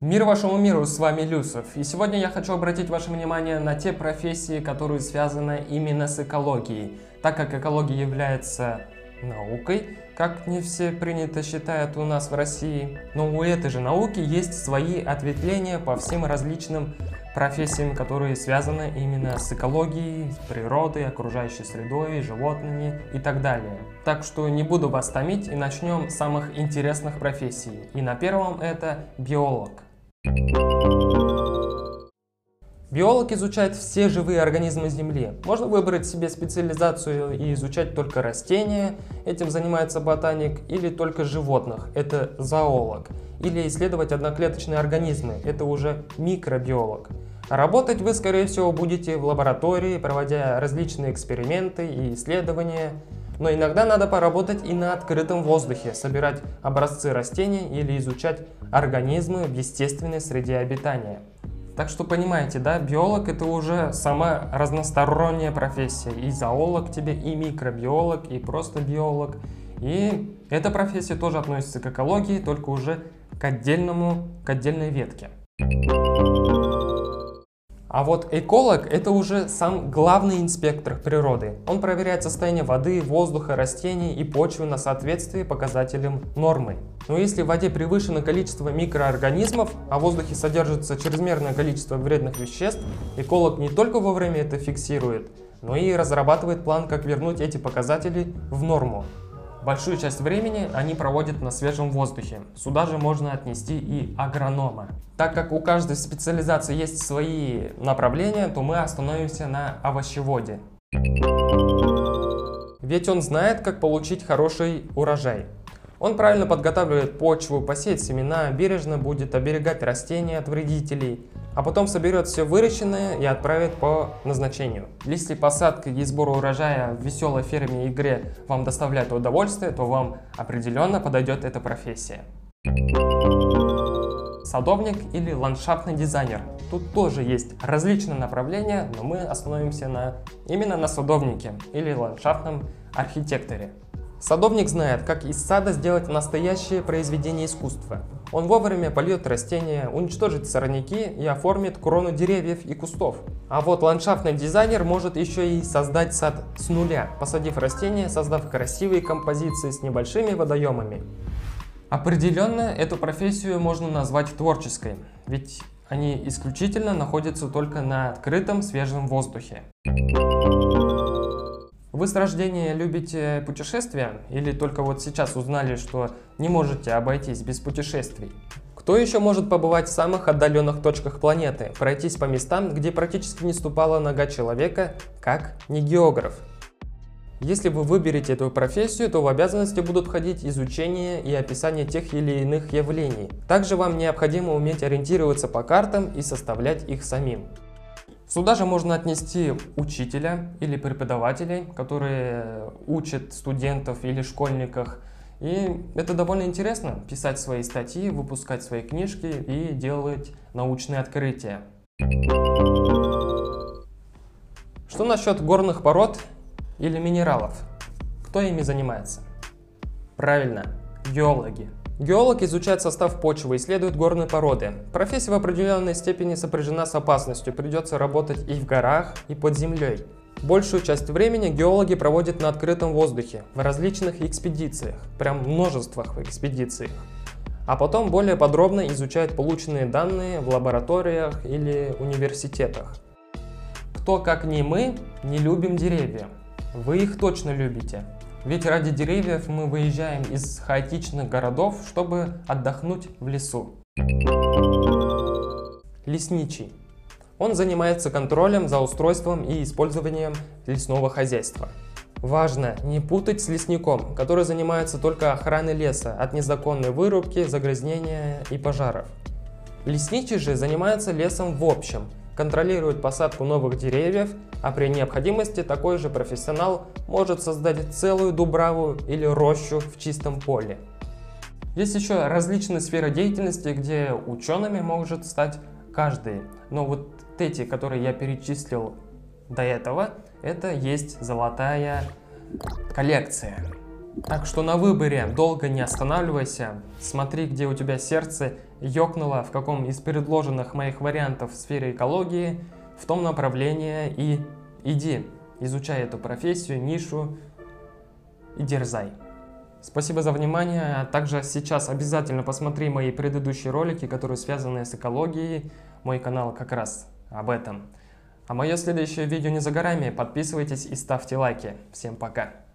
Мир вашему миру, с вами Люсов. И сегодня я хочу обратить ваше внимание на те профессии, которые связаны именно с экологией. Так как экология является наукой, как не все принято считают у нас в России. Но у этой же науки есть свои ответвления по всем различным профессиям, которые связаны именно с экологией, с природой, окружающей средой, животными и так далее. Так что не буду вас томить и начнем с самых интересных профессий. И на первом это биолог. Биолог изучает все живые организмы Земли. Можно выбрать себе специализацию и изучать только растения, этим занимается ботаник, или только животных, это зоолог. Или исследовать одноклеточные организмы, это уже микробиолог. работать вы, скорее всего, будете в лаборатории, проводя различные эксперименты и исследования. Но иногда надо поработать и на открытом воздухе, собирать образцы растений или изучать организмы в естественной среде обитания. Так что понимаете, да, биолог это уже сама разносторонняя профессия. И зоолог тебе, и микробиолог, и просто биолог. И эта профессия тоже относится к экологии, только уже к отдельному, к отдельной ветке. А вот эколог – это уже сам главный инспектор природы. Он проверяет состояние воды, воздуха, растений и почвы на соответствие показателям нормы. Но если в воде превышено количество микроорганизмов, а в воздухе содержится чрезмерное количество вредных веществ, эколог не только вовремя это фиксирует, но и разрабатывает план, как вернуть эти показатели в норму. Большую часть времени они проводят на свежем воздухе. Сюда же можно отнести и агронома. Так как у каждой специализации есть свои направления, то мы остановимся на овощеводе. Ведь он знает, как получить хороший урожай. Он правильно подготавливает почву, посеет семена, бережно будет оберегать растения от вредителей, а потом соберет все выращенное и отправит по назначению. Если посадка и сбор урожая в веселой ферме игре вам доставляет удовольствие, то вам определенно подойдет эта профессия. Садовник или ландшафтный дизайнер. Тут тоже есть различные направления, но мы остановимся на, именно на садовнике или ландшафтном архитекторе. Садовник знает, как из сада сделать настоящее произведение искусства. Он вовремя польет растения, уничтожит сорняки и оформит крону деревьев и кустов. А вот ландшафтный дизайнер может еще и создать сад с нуля, посадив растения, создав красивые композиции с небольшими водоемами. Определенно эту профессию можно назвать творческой, ведь они исключительно находятся только на открытом свежем воздухе. Вы с рождения любите путешествия или только вот сейчас узнали, что не можете обойтись без путешествий? Кто еще может побывать в самых отдаленных точках планеты, пройтись по местам, где практически не ступала нога человека, как не географ? Если вы выберете эту профессию, то в обязанности будут входить изучение и описание тех или иных явлений. Также вам необходимо уметь ориентироваться по картам и составлять их самим. Сюда же можно отнести учителя или преподавателей, которые учат студентов или школьников. И это довольно интересно, писать свои статьи, выпускать свои книжки и делать научные открытия. Что насчет горных пород или минералов? Кто ими занимается? Правильно, геологи. Геолог изучает состав почвы, исследует горные породы. Профессия в определенной степени сопряжена с опасностью, придется работать и в горах, и под землей. Большую часть времени геологи проводят на открытом воздухе, в различных экспедициях, прям множествах экспедициях. А потом более подробно изучают полученные данные в лабораториях или университетах. Кто, как не мы, не любим деревья. Вы их точно любите. Ведь ради деревьев мы выезжаем из хаотичных городов, чтобы отдохнуть в лесу. Лесничий. Он занимается контролем за устройством и использованием лесного хозяйства. Важно не путать с лесником, который занимается только охраной леса от незаконной вырубки, загрязнения и пожаров. Лесничий же занимается лесом в общем, контролирует посадку новых деревьев, а при необходимости такой же профессионал может создать целую дубраву или рощу в чистом поле. Есть еще различные сферы деятельности, где учеными может стать каждый. Но вот эти, которые я перечислил до этого, это есть золотая коллекция. Так что на выборе долго не останавливайся, смотри, где у тебя сердце ёкнуло в каком из предложенных моих вариантов в сфере экологии, в том направлении и иди, изучай эту профессию, нишу и дерзай. Спасибо за внимание. А также сейчас обязательно посмотри мои предыдущие ролики, которые связаны с экологией. Мой канал как раз об этом. А мое следующее видео не за горами. Подписывайтесь и ставьте лайки. Всем пока.